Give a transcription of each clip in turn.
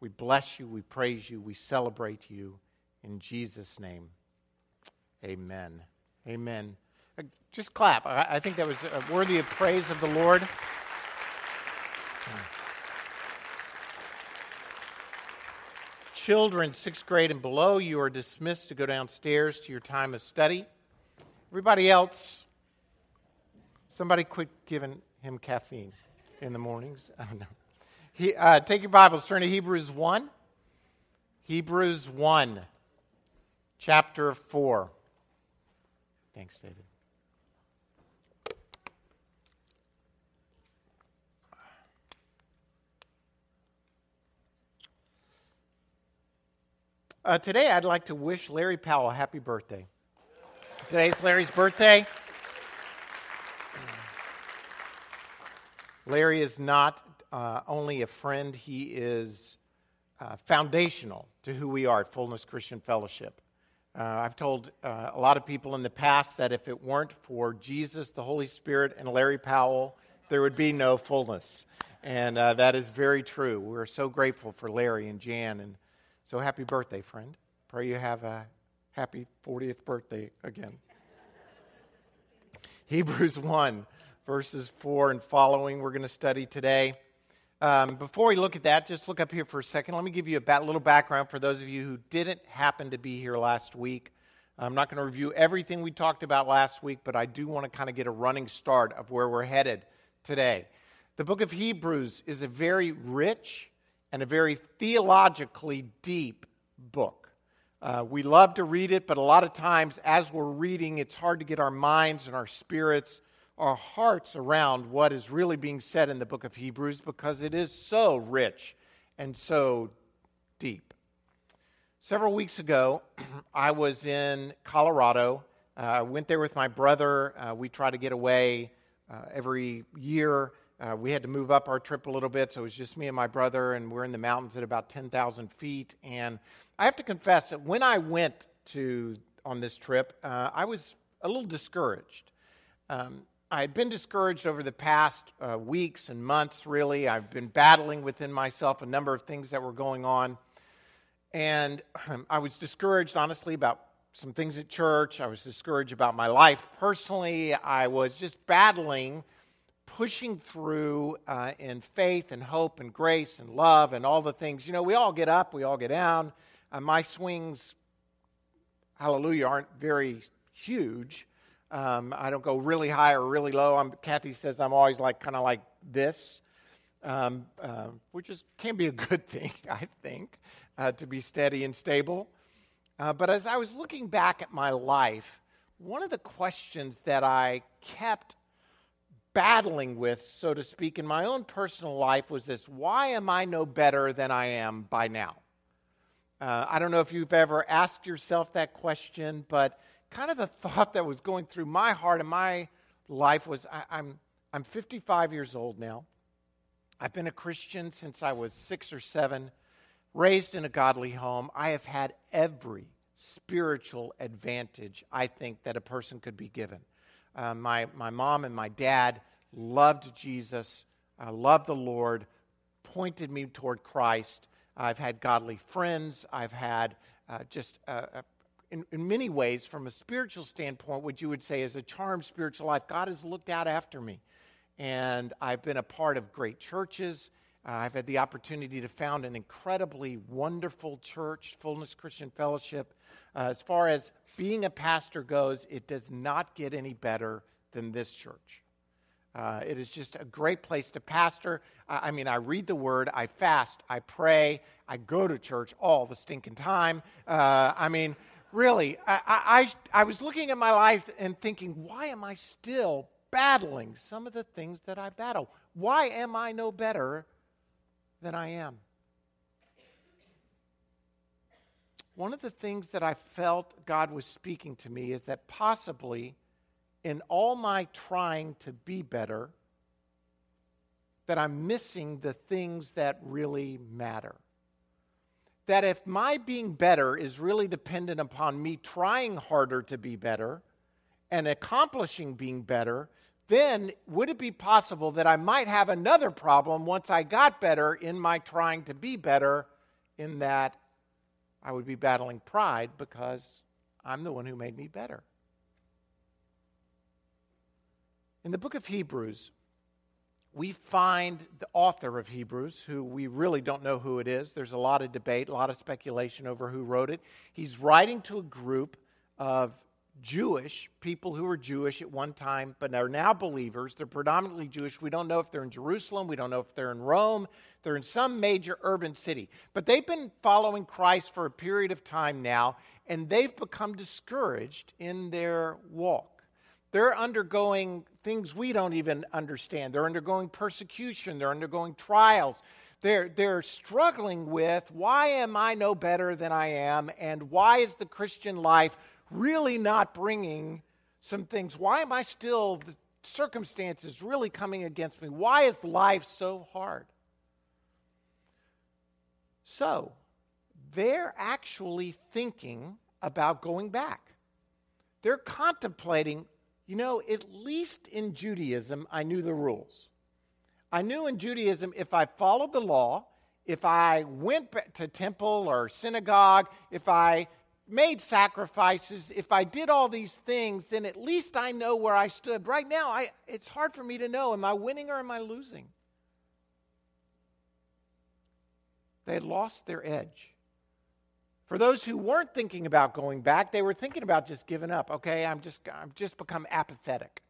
We bless you, we praise you, we celebrate you. In Jesus' name, amen. Amen. Uh, just clap. I think that was worthy of praise of the Lord. Children, sixth grade and below, you are dismissed to go downstairs to your time of study. Everybody else, somebody quit giving him caffeine in the mornings. Oh, no. He, uh, take your Bibles, turn to Hebrews 1. Hebrews 1, chapter 4. Thanks, David. Uh, today, I'd like to wish Larry Powell a happy birthday. Today's Larry's birthday. Larry is not uh, only a friend, he is uh, foundational to who we are at Fullness Christian Fellowship. Uh, I've told uh, a lot of people in the past that if it weren't for Jesus, the Holy Spirit, and Larry Powell, there would be no fullness. And uh, that is very true. We're so grateful for Larry and Jan and so happy birthday, friend. Pray you have a happy 40th birthday again. Hebrews 1, verses 4 and following, we're going to study today. Um, before we look at that, just look up here for a second. Let me give you a ba- little background for those of you who didn't happen to be here last week. I'm not going to review everything we talked about last week, but I do want to kind of get a running start of where we're headed today. The book of Hebrews is a very rich and a very theologically deep book. Uh, we love to read it, but a lot of times as we're reading, it's hard to get our minds and our spirits, our hearts around what is really being said in the book of Hebrews because it is so rich and so deep. Several weeks ago, I was in Colorado. Uh, I went there with my brother. Uh, we try to get away uh, every year uh, we had to move up our trip a little bit, so it was just me and my brother, and we're in the mountains at about 10,000 feet. And I have to confess that when I went to on this trip, uh, I was a little discouraged. Um, I had been discouraged over the past uh, weeks and months, really. I've been battling within myself a number of things that were going on. And um, I was discouraged, honestly, about some things at church. I was discouraged about my life personally. I was just battling pushing through uh, in faith and hope and grace and love and all the things. You know, we all get up, we all get down. Uh, my swings, hallelujah, aren't very huge. Um, I don't go really high or really low. I'm, Kathy says I'm always like kind of like this, um, uh, which is can be a good thing, I think, uh, to be steady and stable. Uh, but as I was looking back at my life, one of the questions that I kept battling with, so to speak, in my own personal life was this why am I no better than I am by now? Uh, I don't know if you've ever asked yourself that question, but kind of the thought that was going through my heart and my life was I, I'm, I'm 55 years old now. I've been a Christian since I was six or seven, raised in a godly home. I have had every spiritual advantage I think that a person could be given. Uh, my, my mom and my dad loved Jesus, uh, loved the Lord, pointed me toward Christ. I've had godly friends. I've had uh, just, uh, uh, in, in many ways, from a spiritual standpoint, what you would say is a charmed spiritual life. God has looked out after me. And I've been a part of great churches. Uh, I've had the opportunity to found an incredibly wonderful church, Fullness Christian Fellowship. Uh, as far as being a pastor goes, it does not get any better than this church. Uh, it is just a great place to pastor. I, I, mean, I read the word, I fast, I pray, I go to church all the stinking time. Uh, I mean, really, I, I, I was looking at my life and thinking, why am I still battling some of the things that I battle? Why am I no better than I am? One of the things that I felt God was speaking to me is that possibly in all my trying to be better, that I'm missing the things that really matter. That if my being better is really dependent upon me trying harder to be better and accomplishing being better, then would it be possible that I might have another problem once I got better in my trying to be better, in that I would be battling pride because I'm the one who made me better. In the book of Hebrews, we find the author of Hebrews, who we really don't know who it is. There's a lot of debate, a lot of speculation over who wrote it. He's writing to a group of Jewish people who were Jewish at one time, but are now believers. They're predominantly Jewish. We don't know if they're in Jerusalem. We don't know if they're in Rome. They're in some major urban city. But they've been following Christ for a period of time now, and they've become discouraged in their walk. They're undergoing things we don't even understand. They're undergoing persecution, they're undergoing trials. They're, they're struggling with why am I no better than I am, and why is the Christian life really not bringing some things? Why am I still, the circumstances really coming against me? Why is life so hard? So, they're actually thinking about going back. They're contemplating you know, at least in Judaism, I knew the rules. I knew in Judaism if I followed the law, if I went to temple or synagogue, if I made sacrifices, if I did all these things, then at least I know where I stood. Right now, I, it's hard for me to know am I winning or am I losing? They had lost their edge. For those who weren't thinking about going back, they were thinking about just giving up. Okay, I'm just I'm just become apathetic.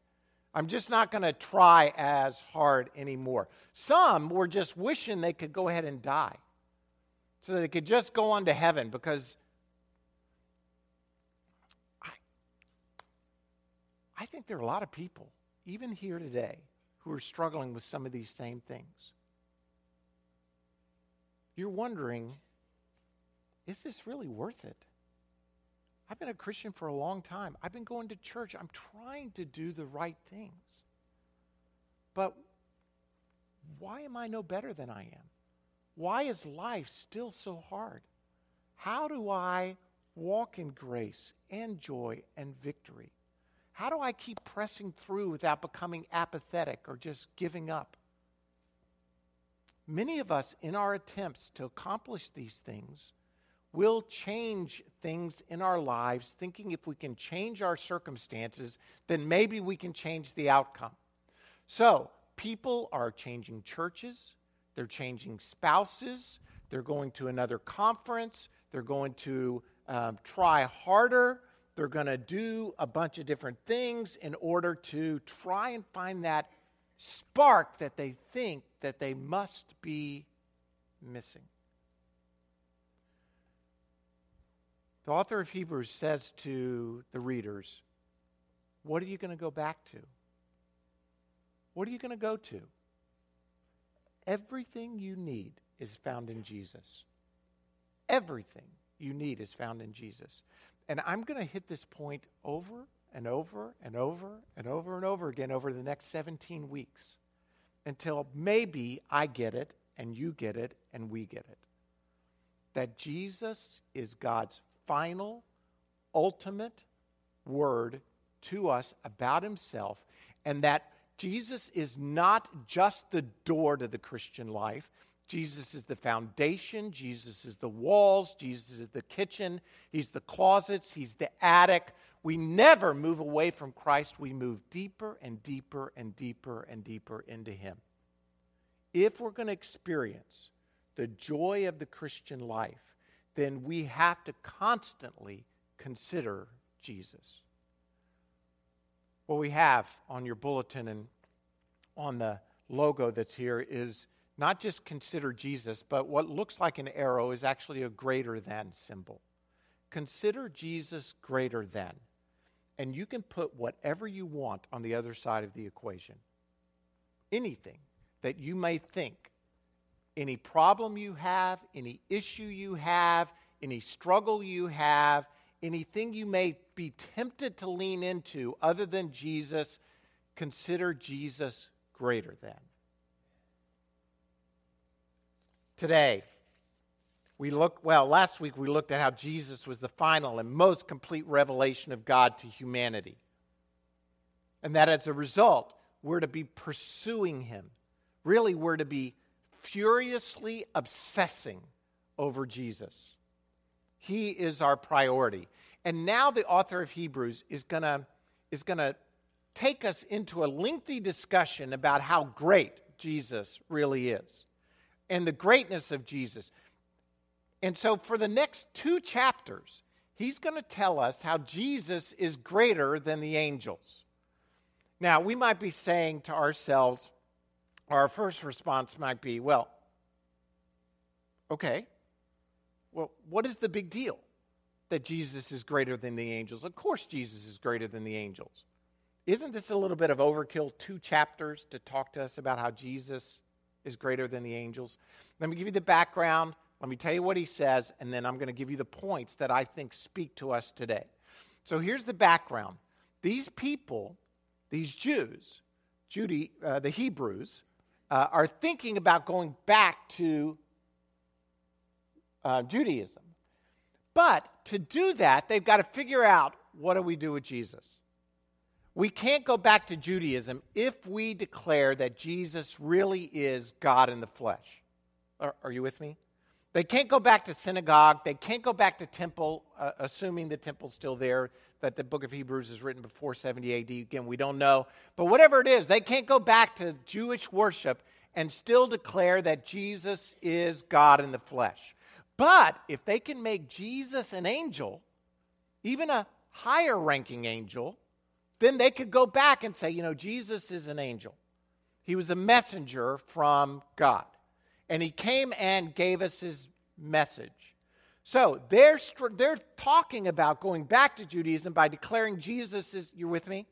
I'm just not going to try as hard anymore. Some were just wishing they could go ahead and die so they could just go on to heaven because I, I think there are a lot of people, even here today, who are struggling with some of these same things. You're wondering is this really worth it? I've been a Christian for a long time. I've been going to church. I'm trying to do the right things. But why am I no better than I am? Why is life still so hard? How do I walk in grace and joy and victory? How do I keep pressing through without becoming apathetic or just giving up? Many of us, in our attempts to accomplish these things, will change things in our lives, thinking if we can change our circumstances, then maybe we can change the outcome. So, people are changing churches, they're changing spouses, they're going to another conference, they're going to um, try harder, they're going to do a bunch of different things in order to try and find that spark that they think that they must be missing. The author of Hebrews says to the readers, What are you going to go back to? What are you going to go to? Everything you need is found in Jesus. Everything you need is found in Jesus. And I'm going to hit this point over and over and over and over and over again over the next 17 weeks until maybe I get it and you get it and we get it. That Jesus is God's final, ultimate word to us about himself, and that Jesus is not just the door to the Christian life. Jesus is the foundation. Jesus is the walls. Jesus is the kitchen. He's the closets. He's the attic. We never move away from Christ. We move deeper and deeper and deeper and deeper into Him. If we're going to experience the joy of the Christian life, then we have to constantly consider Jesus. What we have on your bulletin and on the logo that's here is not just consider Jesus, but what looks like an arrow is actually a greater than symbol. Consider Jesus greater than. And you can put whatever you want on the other side of the equation. Anything that you may think any problem you have, any issue you have, any struggle you have, anything you may be tempted to lean into other than Jesus, consider Jesus greater than. Today, we look, well, last week we looked at how Jesus was the final and most complete revelation of God to humanity. And that as a result, we're to be pursuing him. Really, we're to be furiously obsessing over Jesus. He is our priority. And now the author of Hebrews is going to is going to take us into a lengthy discussion about how great Jesus really is and the greatness of Jesus. And so for the next two chapters, he's going to tell us how Jesus is greater than the angels. Now, we might be saying to ourselves, our first response might be, well, okay, well, what is the big deal that Jesus is greater than the angels? Of course, Jesus is greater than the angels. Isn't this a little bit of overkill? Two chapters to talk to us about how Jesus is greater than the angels. Let me give you the background. Let me tell you what he says, and then I'm going to give you the points that I think speak to us today. So here's the background. These people, these Jews, Judy, uh, the Hebrews, uh, are thinking about going back to uh, Judaism. But to do that, they've got to figure out what do we do with Jesus? We can't go back to Judaism if we declare that Jesus really is God in the flesh. Are, are you with me? They can't go back to synagogue. They can't go back to temple, uh, assuming the temple's still there, that the book of Hebrews is written before 70 AD. Again, we don't know. But whatever it is, they can't go back to Jewish worship and still declare that Jesus is God in the flesh. But if they can make Jesus an angel, even a higher ranking angel, then they could go back and say, you know, Jesus is an angel. He was a messenger from God. And he came and gave us his message. So they're, they're talking about going back to Judaism by declaring Jesus is, you're with me?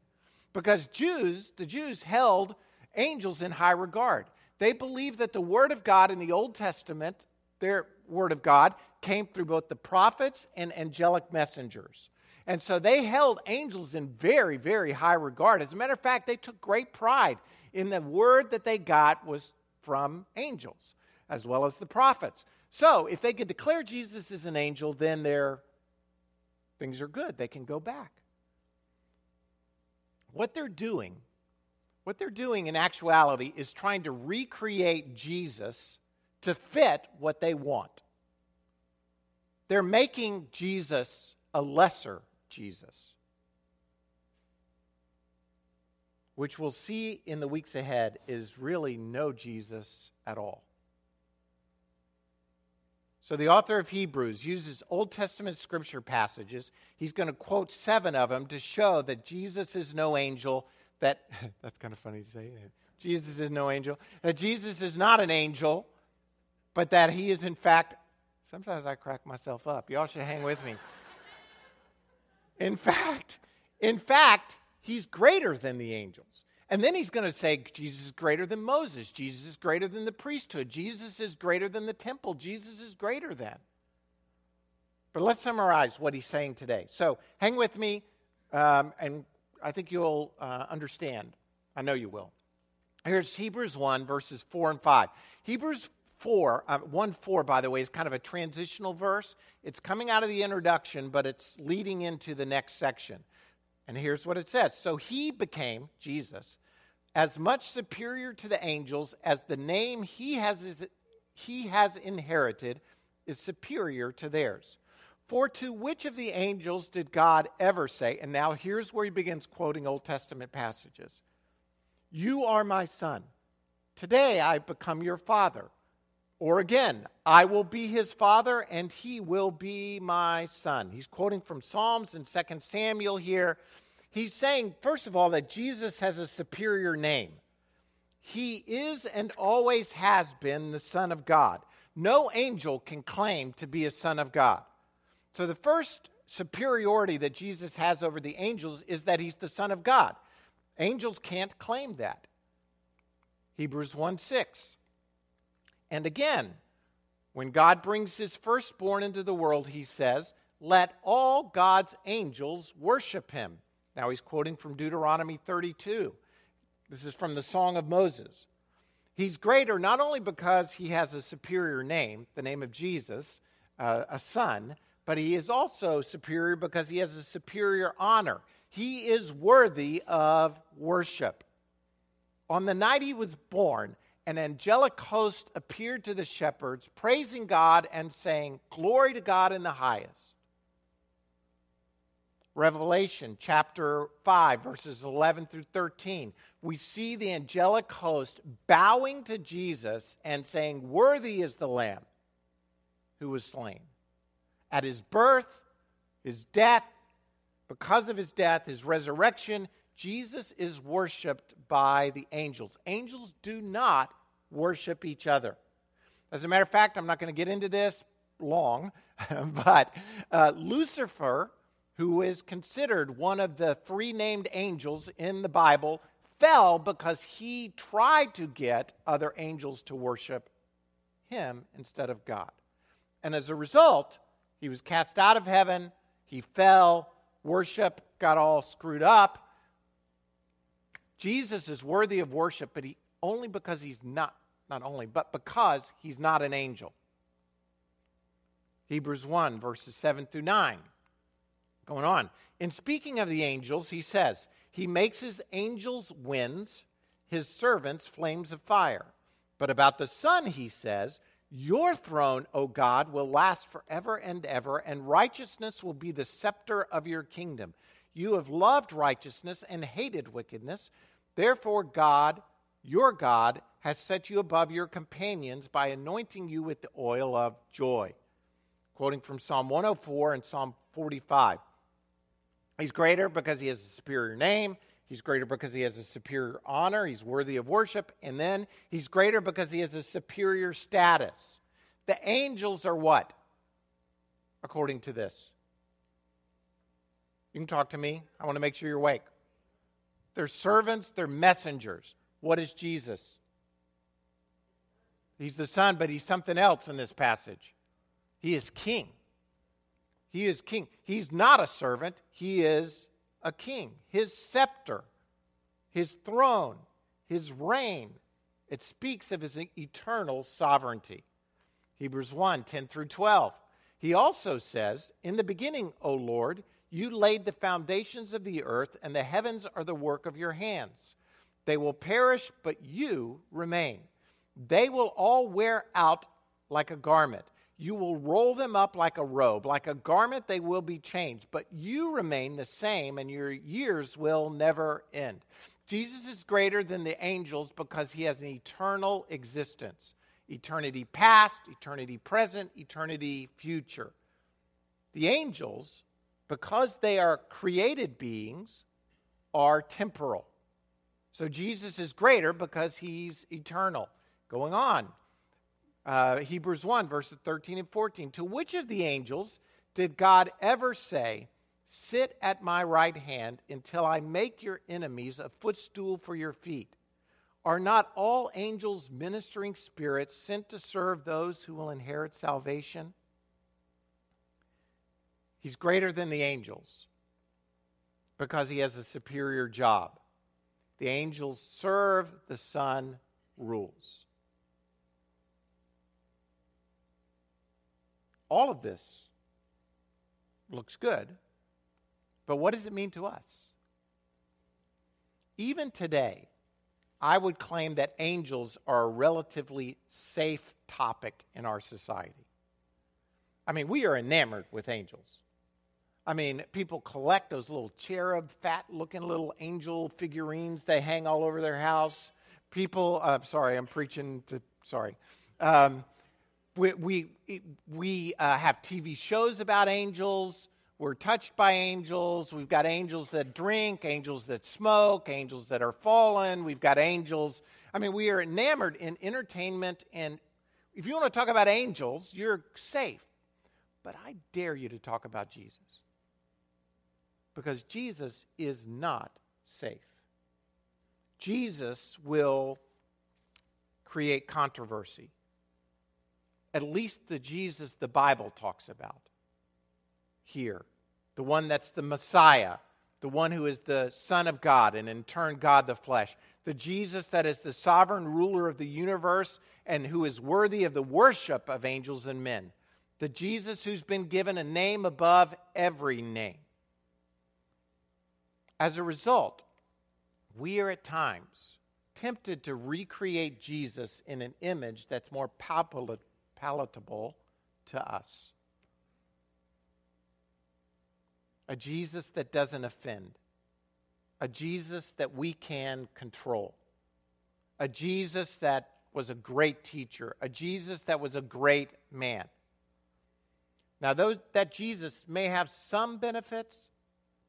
Because Jews, the Jews held angels in high regard. They believed that the Word of God in the Old Testament, their Word of God, came through both the prophets and angelic messengers. And so they held angels in very, very high regard. As a matter of fact, they took great pride in the word that they got was from angels, as well as the prophets. So if they could declare Jesus as an angel, then their things are good. They can go back. What they're doing what they're doing in actuality is trying to recreate Jesus to fit what they want. They're making Jesus a lesser Jesus, which we'll see in the weeks ahead is really no Jesus at all. So, the author of Hebrews uses Old Testament scripture passages. He's going to quote seven of them to show that Jesus is no angel that, that's kind of funny to say, eh, Jesus is no angel, that Jesus is not an angel, but that he is in fact, sometimes I crack myself up. Y'all should hang with me. In fact, in fact, he's greater than the angels. And then he's going to say Jesus is greater than Moses. Jesus is greater than the priesthood. Jesus is greater than the temple. Jesus is greater than. But let's summarize what he's saying today. So hang with me um, and I think you'll uh, understand. I know you will. Here's Hebrews 1, verses 4 and 5. Hebrews 4, uh, 1 4, by the way, is kind of a transitional verse. It's coming out of the introduction, but it's leading into the next section. And here's what it says So he became, Jesus, as much superior to the angels as the name he has, is, he has inherited is superior to theirs. For to which of the angels did God ever say? And now here's where he begins quoting Old Testament passages You are my son. Today I become your father. Or again, I will be his father and he will be my son. He's quoting from Psalms and 2 Samuel here. He's saying, first of all, that Jesus has a superior name. He is and always has been the Son of God. No angel can claim to be a Son of God. So the first superiority that Jesus has over the angels is that he's the Son of God. Angels can't claim that. Hebrews 1 6. And again, when God brings his firstborn into the world, he says, Let all God's angels worship him. Now he's quoting from Deuteronomy 32. This is from the Song of Moses. He's greater not only because he has a superior name, the name of Jesus, uh, a son, but he is also superior because he has a superior honor. He is worthy of worship. On the night he was born, an angelic host appeared to the shepherds, praising God and saying, Glory to God in the highest. Revelation chapter 5, verses 11 through 13, we see the angelic host bowing to Jesus and saying, Worthy is the Lamb who was slain. At his birth, his death, because of his death, his resurrection, Jesus is worshiped by the angels. Angels do not worship each other. As a matter of fact, I'm not going to get into this long, but uh, Lucifer who is considered one of the three named angels in the Bible, fell because he tried to get other angels to worship him instead of God. And as a result, he was cast out of heaven, he fell, worship got all screwed up. Jesus is worthy of worship, but he only because he's not not only, but because he's not an angel. Hebrews 1 verses 7 through 9 going on. In speaking of the angels, he says, He makes his angels winds, his servants flames of fire. But about the Son, he says, Your throne, O God, will last forever and ever, and righteousness will be the scepter of your kingdom. You have loved righteousness and hated wickedness. Therefore, God, your God, has set you above your companions by anointing you with the oil of joy. Quoting from Psalm 104 and Psalm 45. He's greater because he has a superior name. He's greater because he has a superior honor. He's worthy of worship. And then he's greater because he has a superior status. The angels are what? According to this. You can talk to me. I want to make sure you're awake. They're servants, they're messengers. What is Jesus? He's the Son, but he's something else in this passage. He is king. He is king. He's not a servant, he is a king. His scepter, his throne, his reign, it speaks of his eternal sovereignty. Hebrews 1 10 through 12. He also says, In the beginning, O Lord, you laid the foundations of the earth, and the heavens are the work of your hands. They will perish, but you remain. They will all wear out like a garment you will roll them up like a robe, like a garment they will be changed, but you remain the same and your years will never end. Jesus is greater than the angels because he has an eternal existence eternity past, eternity present, eternity future. The angels, because they are created beings, are temporal. So Jesus is greater because he's eternal. Going on, uh, Hebrews 1, verses 13 and 14. To which of the angels did God ever say, Sit at my right hand until I make your enemies a footstool for your feet? Are not all angels ministering spirits sent to serve those who will inherit salvation? He's greater than the angels because he has a superior job. The angels serve, the Son rules. All of this looks good, but what does it mean to us? Even today, I would claim that angels are a relatively safe topic in our society. I mean, we are enamored with angels. I mean, people collect those little cherub, fat looking little angel figurines they hang all over their house. People, uh, sorry, I'm preaching to, sorry. Um, we, we, we uh, have TV shows about angels. We're touched by angels. We've got angels that drink, angels that smoke, angels that are fallen. We've got angels. I mean, we are enamored in entertainment. And if you want to talk about angels, you're safe. But I dare you to talk about Jesus. Because Jesus is not safe. Jesus will create controversy at least the Jesus the Bible talks about here. The one that's the Messiah, the one who is the Son of God and in turn God the flesh. The Jesus that is the sovereign ruler of the universe and who is worthy of the worship of angels and men. The Jesus who's been given a name above every name. As a result, we are at times tempted to recreate Jesus in an image that's more palatable to us. A Jesus that doesn't offend, a Jesus that we can control, a Jesus that was a great teacher, a Jesus that was a great man. Now, those, that Jesus may have some benefits,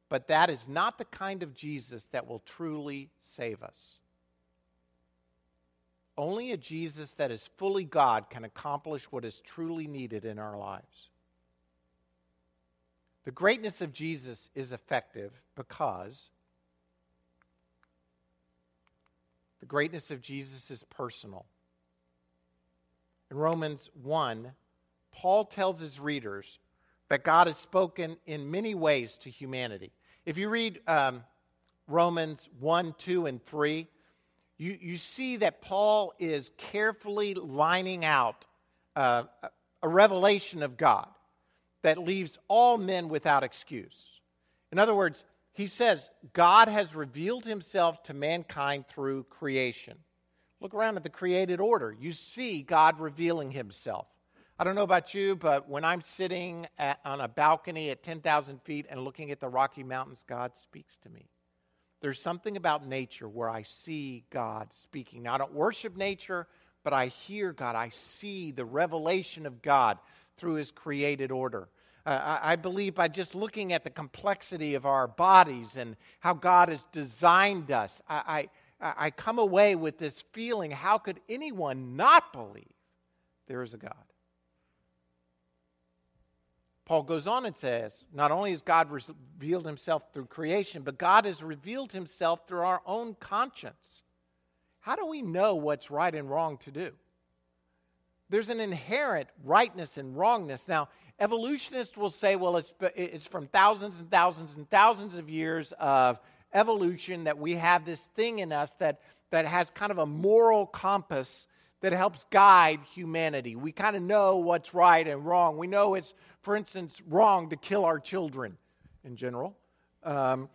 but that is not the kind of Jesus that will truly save us. Only a Jesus that is fully God can accomplish what is truly needed in our lives. The greatness of Jesus is effective because the greatness of Jesus is personal. In Romans 1, Paul tells his readers that God has spoken in many ways to humanity. If you read um, Romans 1, 2, and 3, you, you see that Paul is carefully lining out uh, a revelation of God that leaves all men without excuse. In other words, he says, God has revealed himself to mankind through creation. Look around at the created order. You see God revealing himself. I don't know about you, but when I'm sitting at, on a balcony at 10,000 feet and looking at the Rocky Mountains, God speaks to me. There's something about nature where I see God speaking. Now, I don't worship nature, but I hear God. I see the revelation of God through His created order. Uh, I, I believe by just looking at the complexity of our bodies and how God has designed us, I, I, I come away with this feeling how could anyone not believe there is a God? Paul goes on and says, not only has God revealed himself through creation, but God has revealed himself through our own conscience. How do we know what's right and wrong to do? There's an inherent rightness and wrongness. Now, evolutionists will say, well, it's, it's from thousands and thousands and thousands of years of evolution that we have this thing in us that, that has kind of a moral compass that helps guide humanity. We kind of know what's right and wrong. We know it's, for instance, wrong to kill our children in general. Um,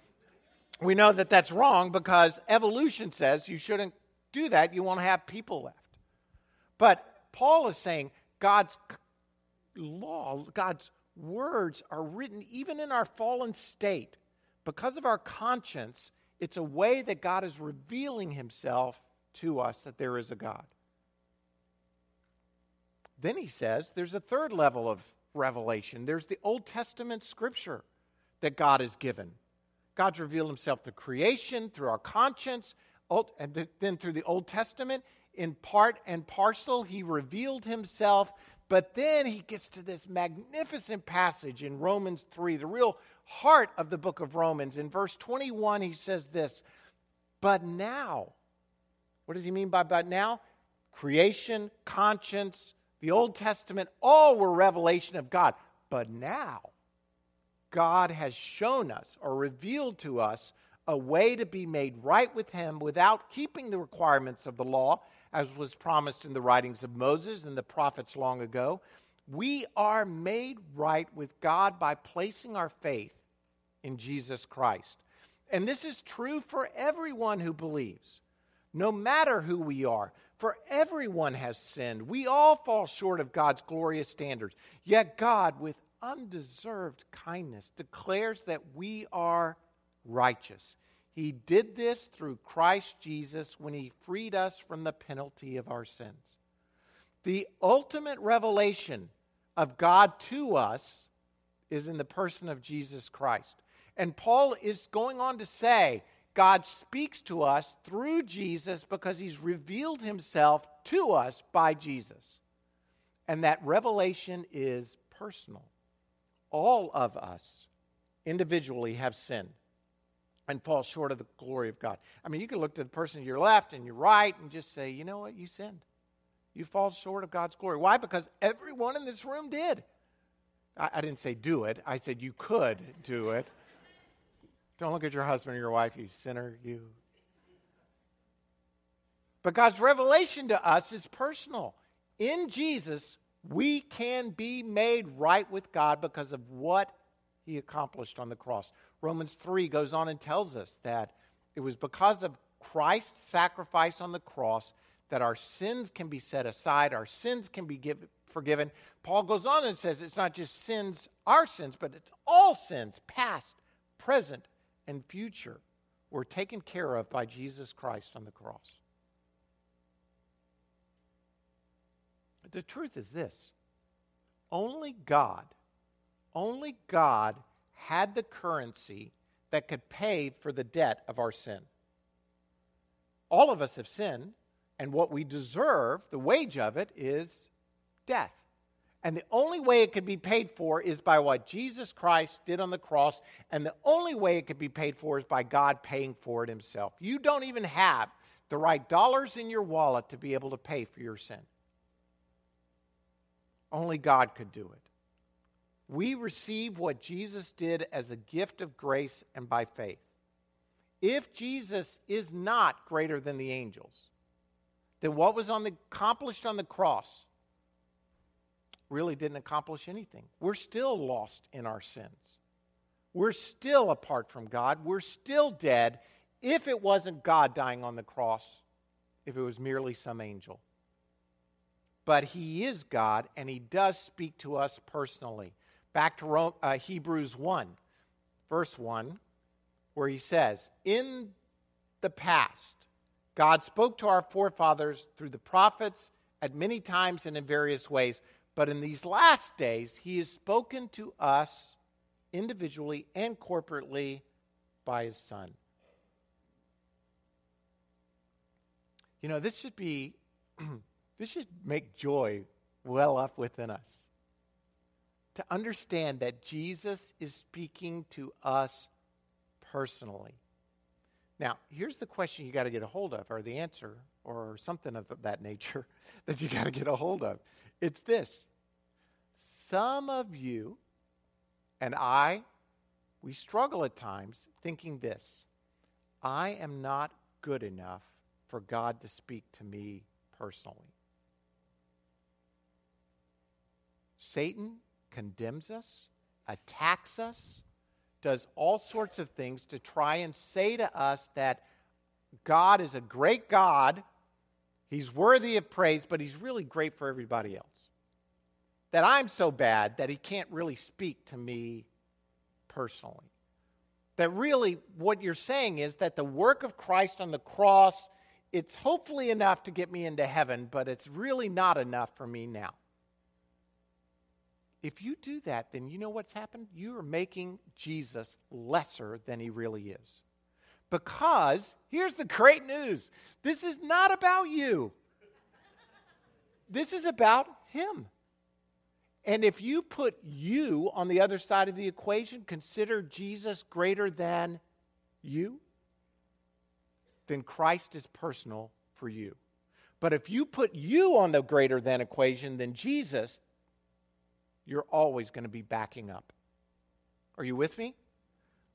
we know that that's wrong because evolution says you shouldn't do that. You won't have people left. But Paul is saying God's law, God's words are written even in our fallen state. Because of our conscience, it's a way that God is revealing himself to us that there is a God. Then he says there's a third level of revelation. There's the Old Testament scripture that God has given. God's revealed himself through creation, through our conscience, and then through the Old Testament. In part and parcel, he revealed himself. But then he gets to this magnificent passage in Romans 3, the real heart of the book of Romans. In verse 21, he says this But now, what does he mean by but now? Creation, conscience, the Old Testament, all were revelation of God. But now, God has shown us or revealed to us a way to be made right with Him without keeping the requirements of the law, as was promised in the writings of Moses and the prophets long ago. We are made right with God by placing our faith in Jesus Christ. And this is true for everyone who believes, no matter who we are. For everyone has sinned. We all fall short of God's glorious standards. Yet God, with undeserved kindness, declares that we are righteous. He did this through Christ Jesus when he freed us from the penalty of our sins. The ultimate revelation of God to us is in the person of Jesus Christ. And Paul is going on to say God speaks to us through Jesus because he's revealed himself to us by Jesus. And that revelation is personal. All of us individually have sinned and fall short of the glory of God. I mean, you can look to the person to your left and your right and just say, you know what, you sinned. You fall short of God's glory. Why? Because everyone in this room did. I, I didn't say do it, I said you could do it. Don't look at your husband or your wife, you sinner, you. But God's revelation to us is personal. In Jesus, we can be made right with God because of what he accomplished on the cross. Romans 3 goes on and tells us that it was because of Christ's sacrifice on the cross that our sins can be set aside, our sins can be give, forgiven. Paul goes on and says it's not just sins, our sins, but it's all sins, past, present, and future, were taken care of by Jesus Christ on the cross. The truth is this only God, only God had the currency that could pay for the debt of our sin. All of us have sinned, and what we deserve, the wage of it, is death. And the only way it could be paid for is by what Jesus Christ did on the cross. And the only way it could be paid for is by God paying for it himself. You don't even have the right dollars in your wallet to be able to pay for your sin. Only God could do it. We receive what Jesus did as a gift of grace and by faith. If Jesus is not greater than the angels, then what was on the, accomplished on the cross really didn't accomplish anything. We're still lost in our sins. We're still apart from God. We're still dead if it wasn't God dying on the cross, if it was merely some angel. But He is God, and He does speak to us personally. Back to Rome, uh, Hebrews 1, verse 1, where He says, In the past, God spoke to our forefathers through the prophets at many times and in various ways. But in these last days, he has spoken to us individually and corporately by his son. You know, this should be, this should make joy well up within us. To understand that Jesus is speaking to us personally. Now, here's the question you got to get a hold of, or the answer, or something of that nature that you got to get a hold of. It's this some of you and I, we struggle at times thinking this I am not good enough for God to speak to me personally. Satan condemns us, attacks us, does all sorts of things to try and say to us that God is a great God He's worthy of praise, but he's really great for everybody else. That I'm so bad that he can't really speak to me personally. That really what you're saying is that the work of Christ on the cross, it's hopefully enough to get me into heaven, but it's really not enough for me now. If you do that, then you know what's happened? You are making Jesus lesser than he really is. Because here's the great news this is not about you, this is about Him. And if you put you on the other side of the equation, consider Jesus greater than you, then Christ is personal for you. But if you put you on the greater than equation than Jesus, you're always going to be backing up. Are you with me?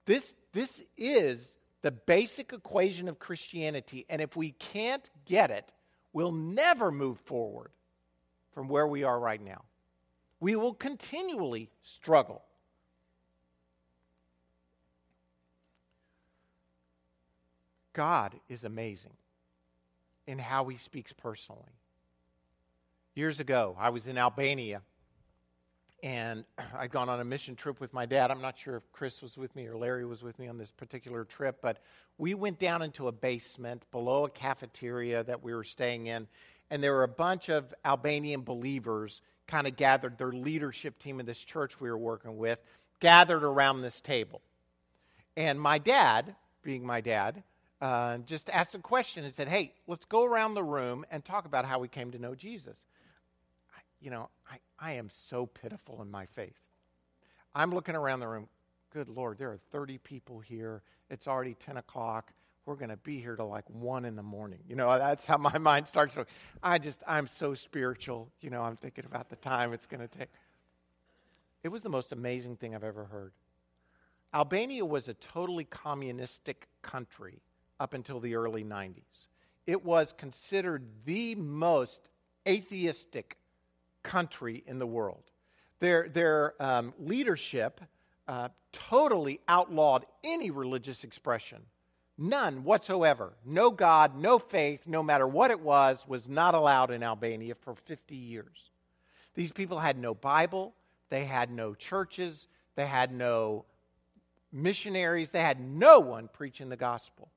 This, this is the basic equation of Christianity. And if we can't get it, we'll never move forward from where we are right now. We will continually struggle. God is amazing in how he speaks personally. Years ago, I was in Albania and I'd gone on a mission trip with my dad. I'm not sure if Chris was with me or Larry was with me on this particular trip, but we went down into a basement below a cafeteria that we were staying in, and there were a bunch of Albanian believers kind of gathered, their leadership team of this church we were working with, gathered around this table. And my dad, being my dad, uh, just asked a question and said, Hey, let's go around the room and talk about how we came to know Jesus. I, you know, I, am so pitiful in my faith. I'm looking around the room. Good Lord, there are 30 people here. It's already 10 o'clock. We're going to be here till like 1 in the morning. You know, that's how my mind starts. To, I just, I'm so spiritual. You know, I'm thinking about the time it's going to take. It was the most amazing thing I've ever heard. Albania was a totally communistic country up until the early 90s. It was considered the most atheistic country in the world. Their, their um, leadership uh, totally outlawed any religious expression. None whatsoever. No God, no faith, no matter what it was, was not allowed in Albania for 50 years. These people had no Bible, they had no churches, they had no missionaries, they had no one preaching the gospel.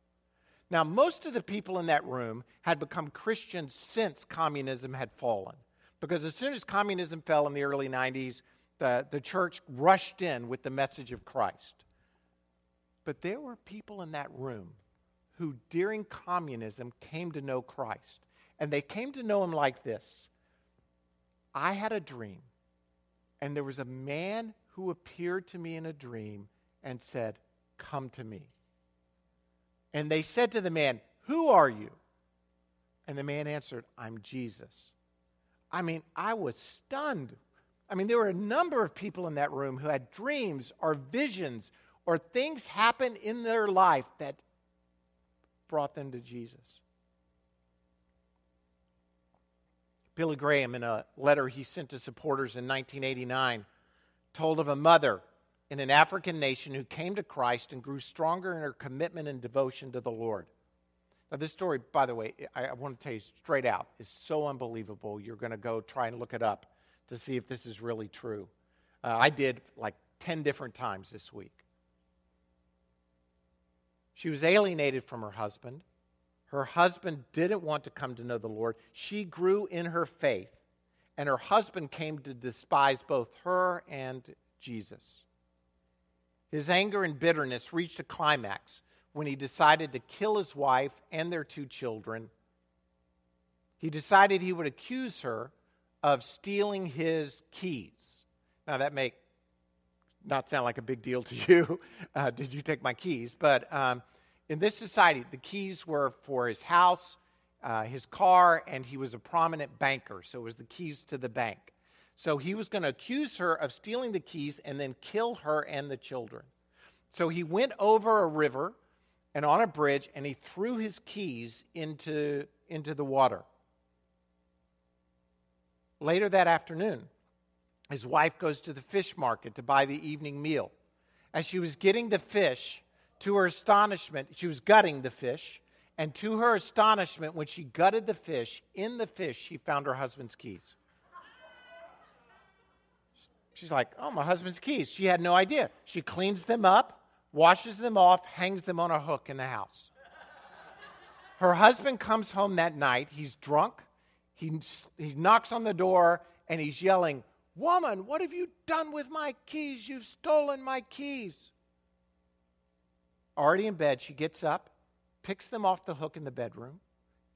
Now, most of the people in that room had become Christians since communism had fallen. Because as soon as communism fell in the early 90s, the, the church rushed in with the message of Christ. But there were people in that room who, during communism, came to know Christ. And they came to know him like this I had a dream, and there was a man who appeared to me in a dream and said, Come to me. And they said to the man, Who are you? And the man answered, I'm Jesus. I mean, I was stunned. I mean, there were a number of people in that room who had dreams or visions or things happened in their life that brought them to Jesus. Billy Graham, in a letter he sent to supporters in 1989, told of a mother in an African nation who came to Christ and grew stronger in her commitment and devotion to the Lord. Now, this story, by the way, I, I want to tell you straight out, is so unbelievable. You're going to go try and look it up to see if this is really true. Uh, I did like 10 different times this week. She was alienated from her husband. Her husband didn't want to come to know the Lord. She grew in her faith, and her husband came to despise both her and Jesus. His anger and bitterness reached a climax when he decided to kill his wife and their two children. He decided he would accuse her of stealing his keys. Now, that may not sound like a big deal to you. Uh, did you take my keys? But um, in this society, the keys were for his house, uh, his car, and he was a prominent banker. So it was the keys to the bank. So he was going to accuse her of stealing the keys and then kill her and the children. So he went over a river and on a bridge and he threw his keys into, into the water. Later that afternoon, his wife goes to the fish market to buy the evening meal. As she was getting the fish, to her astonishment, she was gutting the fish, and to her astonishment, when she gutted the fish, in the fish, she found her husband's keys. She's like, Oh, my husband's keys. She had no idea. She cleans them up, washes them off, hangs them on a hook in the house. Her husband comes home that night. He's drunk. He, he knocks on the door and he's yelling, Woman, what have you done with my keys? You've stolen my keys. Already in bed, she gets up, picks them off the hook in the bedroom,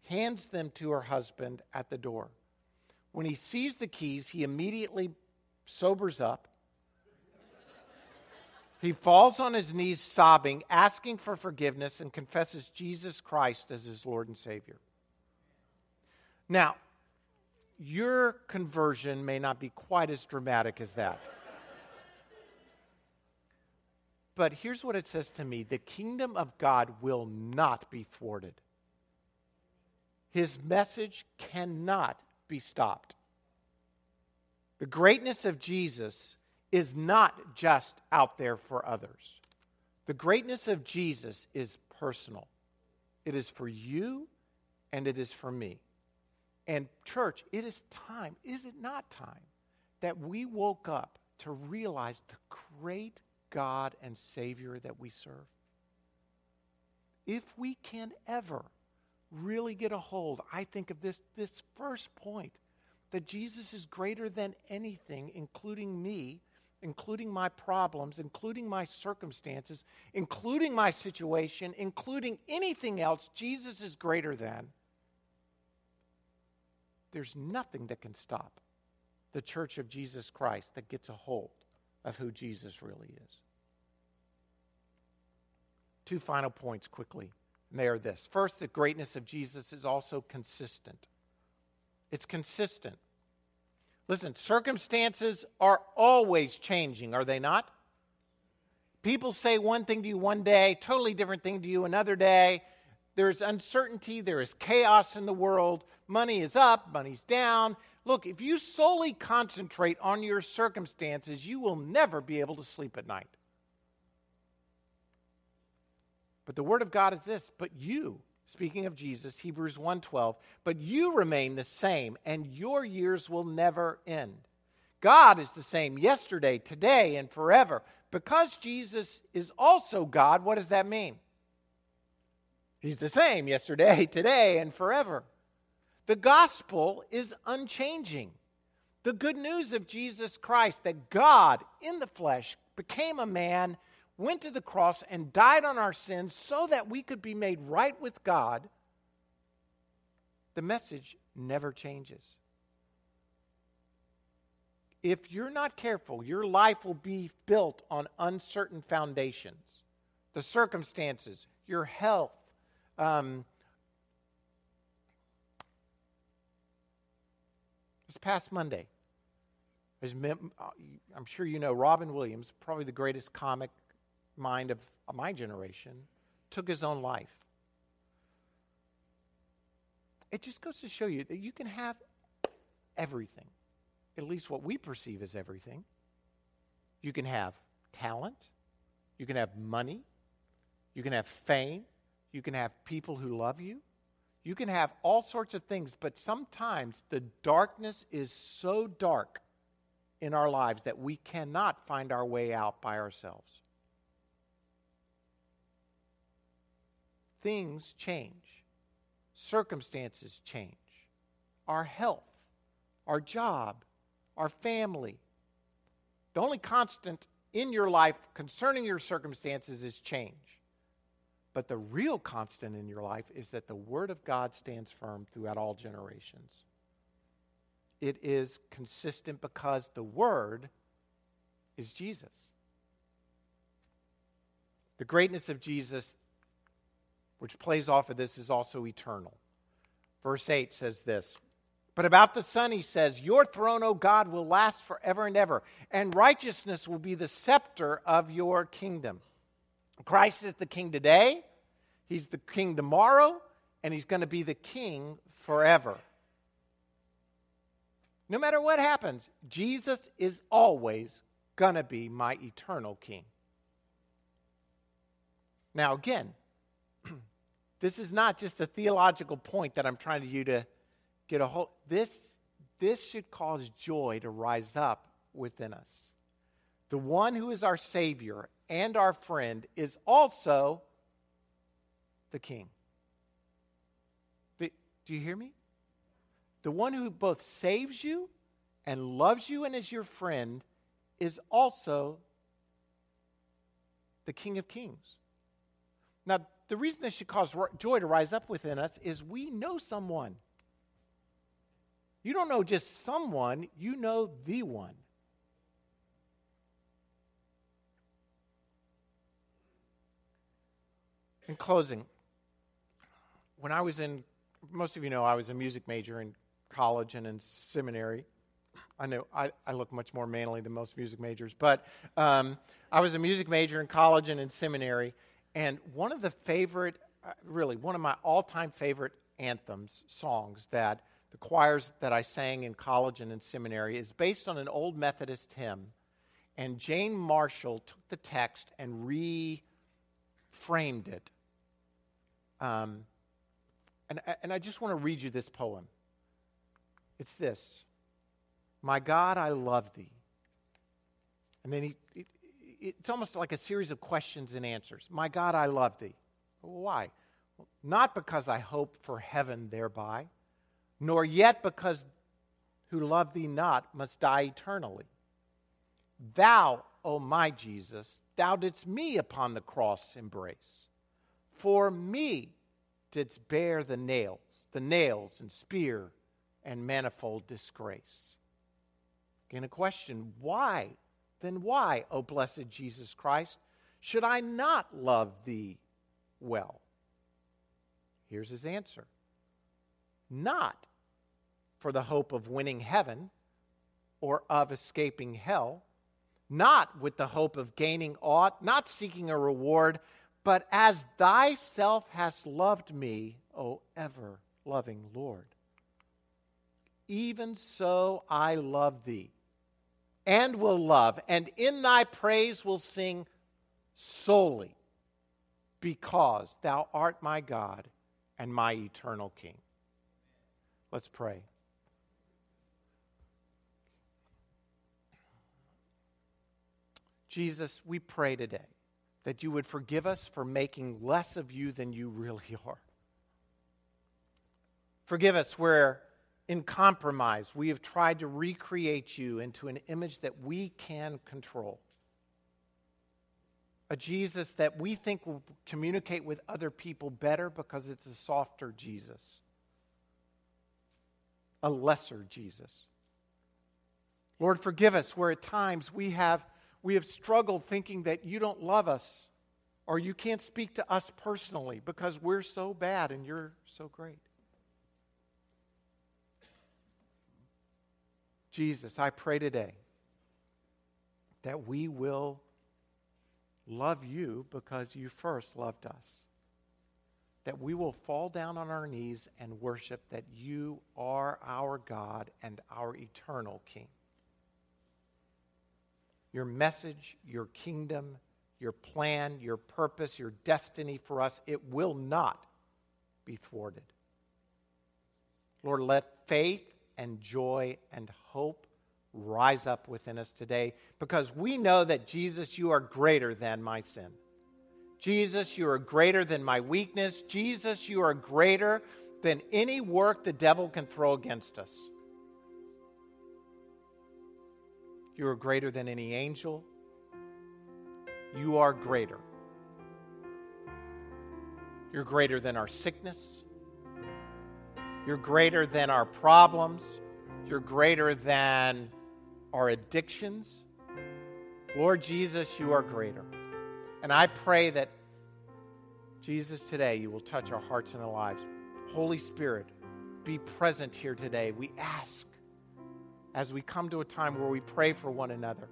hands them to her husband at the door. When he sees the keys, he immediately sobers up. He falls on his knees, sobbing, asking for forgiveness, and confesses Jesus Christ as his Lord and Savior. Now, your conversion may not be quite as dramatic as that. but here's what it says to me the kingdom of God will not be thwarted, his message cannot be stopped. The greatness of Jesus is not just out there for others. The greatness of Jesus is personal. It is for you and it is for me. And, church, it is time, is it not time, that we woke up to realize the great God and Savior that we serve? If we can ever really get a hold, I think of this, this first point that Jesus is greater than anything, including me, including my problems, including my circumstances, including my situation, including anything else, Jesus is greater than there's nothing that can stop the church of Jesus Christ that gets a hold of who Jesus really is. Two final points quickly, and they are this. First, the greatness of Jesus is also consistent. It's consistent. Listen, circumstances are always changing, are they not? People say one thing to you one day, totally different thing to you another day. There's uncertainty, there is chaos in the world. Money is up, money's down. Look, if you solely concentrate on your circumstances, you will never be able to sleep at night. But the word of God is this, but you, speaking of Jesus, Hebrews 1:12, but you remain the same and your years will never end. God is the same yesterday, today and forever. Because Jesus is also God, what does that mean? He's the same yesterday, today and forever. The gospel is unchanging. The good news of Jesus Christ that God in the flesh became a man, went to the cross, and died on our sins so that we could be made right with God, the message never changes. If you're not careful, your life will be built on uncertain foundations. The circumstances, your health, um, this past Monday, I'm sure you know, Robin Williams, probably the greatest comic mind of my generation, took his own life. It just goes to show you that you can have everything, at least what we perceive as everything. You can have talent, you can have money, you can have fame, you can have people who love you, you can have all sorts of things, but sometimes the darkness is so dark in our lives that we cannot find our way out by ourselves. Things change, circumstances change, our health, our job, our family. The only constant in your life concerning your circumstances is change. But the real constant in your life is that the Word of God stands firm throughout all generations it is consistent because the Word is Jesus. The greatness of Jesus, which plays off of this, is also eternal. Verse 8 says this But about the Son, he says, Your throne, O God, will last forever and ever, and righteousness will be the scepter of your kingdom. Christ is the king today, he's the king tomorrow, and he's going to be the king forever. No matter what happens, Jesus is always going to be my eternal king. Now, again, this is not just a theological point that I'm trying to you to get a hold. This, this should cause joy to rise up within us. The one who is our Savior and our friend is also the King. Do you hear me? the one who both saves you and loves you and is your friend is also the King of Kings. Now, the reason this should cause joy to rise up within us is we know someone. You don't know just someone, you know the one. In closing, when I was in, most of you know I was a music major in college and in seminary. I know I, I look much more manly than most music majors, but um, I was a music major in college and in seminary. And one of the favorite, uh, really, one of my all time favorite anthems, songs that the choirs that I sang in college and in seminary is based on an old Methodist hymn. And Jane Marshall took the text and reframed it. Um, and, and I just want to read you this poem. It's this My God, I love thee. And then he, it's almost like a series of questions and answers. My God, I love thee. Why? Not because I hope for heaven thereby, nor yet because who love thee not must die eternally. Thou, O my Jesus, thou didst me upon the cross embrace. For me didst bear the nails, the nails and spear and manifold disgrace. Again, a question why? Then why, O blessed Jesus Christ, should I not love thee well? Here's his answer not for the hope of winning heaven or of escaping hell, not with the hope of gaining aught, not seeking a reward, but as thyself hast loved me, O ever loving Lord. Even so I love thee, and will love, and in thy praise will sing solely because thou art my God and my eternal King. Let's pray. Jesus, we pray today that you would forgive us for making less of you than you really are. Forgive us where, in compromise, we have tried to recreate you into an image that we can control. A Jesus that we think will communicate with other people better because it's a softer Jesus, a lesser Jesus. Lord, forgive us where at times we have, we have struggled thinking that you don't love us or you can't speak to us personally because we're so bad and you're so great. Jesus, I pray today that we will love you because you first loved us. That we will fall down on our knees and worship that you are our God and our eternal King. Your message, your kingdom, your plan, your purpose, your destiny for us, it will not be thwarted. Lord, let faith and joy and hope rise up within us today because we know that Jesus, you are greater than my sin. Jesus, you are greater than my weakness. Jesus, you are greater than any work the devil can throw against us. You are greater than any angel. You are greater. You're greater than our sickness. You're greater than our problems. You're greater than our addictions. Lord Jesus, you are greater. And I pray that, Jesus, today you will touch our hearts and our lives. Holy Spirit, be present here today. We ask as we come to a time where we pray for one another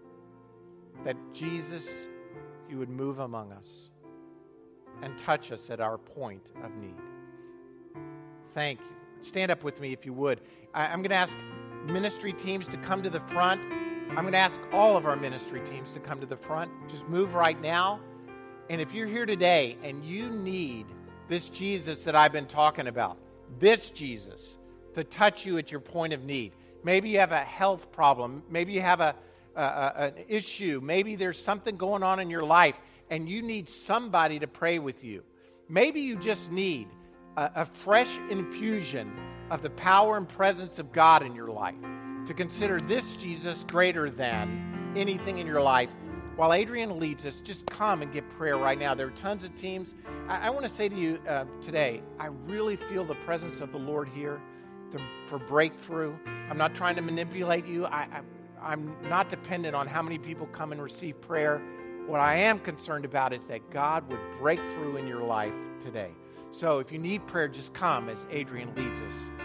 that Jesus, you would move among us and touch us at our point of need. Thank you. Stand up with me if you would. I, am going to ask ministry teams to come to the front. I'm going to ask all of our ministry teams to come to the front. Just move right now. And if you're here today and you need this Jesus that I've been talking about, this Jesus, to touch you at your point of need, maybe you have a health problem, maybe you have a, a, a an issue, maybe there's something going on in your life and you need somebody to pray with you. Maybe you just need a, a fresh infusion of the power and presence of God in your life, to consider this Jesus greater than anything in your life. While Adrian leads us, just come and get prayer right now. There are tons of teams. I, I want to say to you uh, today, I really feel the presence of the Lord here to, for breakthrough. I'm not trying to manipulate you. I, I, I'm not dependent on how many people come and receive prayer. What I am concerned about is that God would break through in your life today. So if you need prayer, just come as Adrian leads us.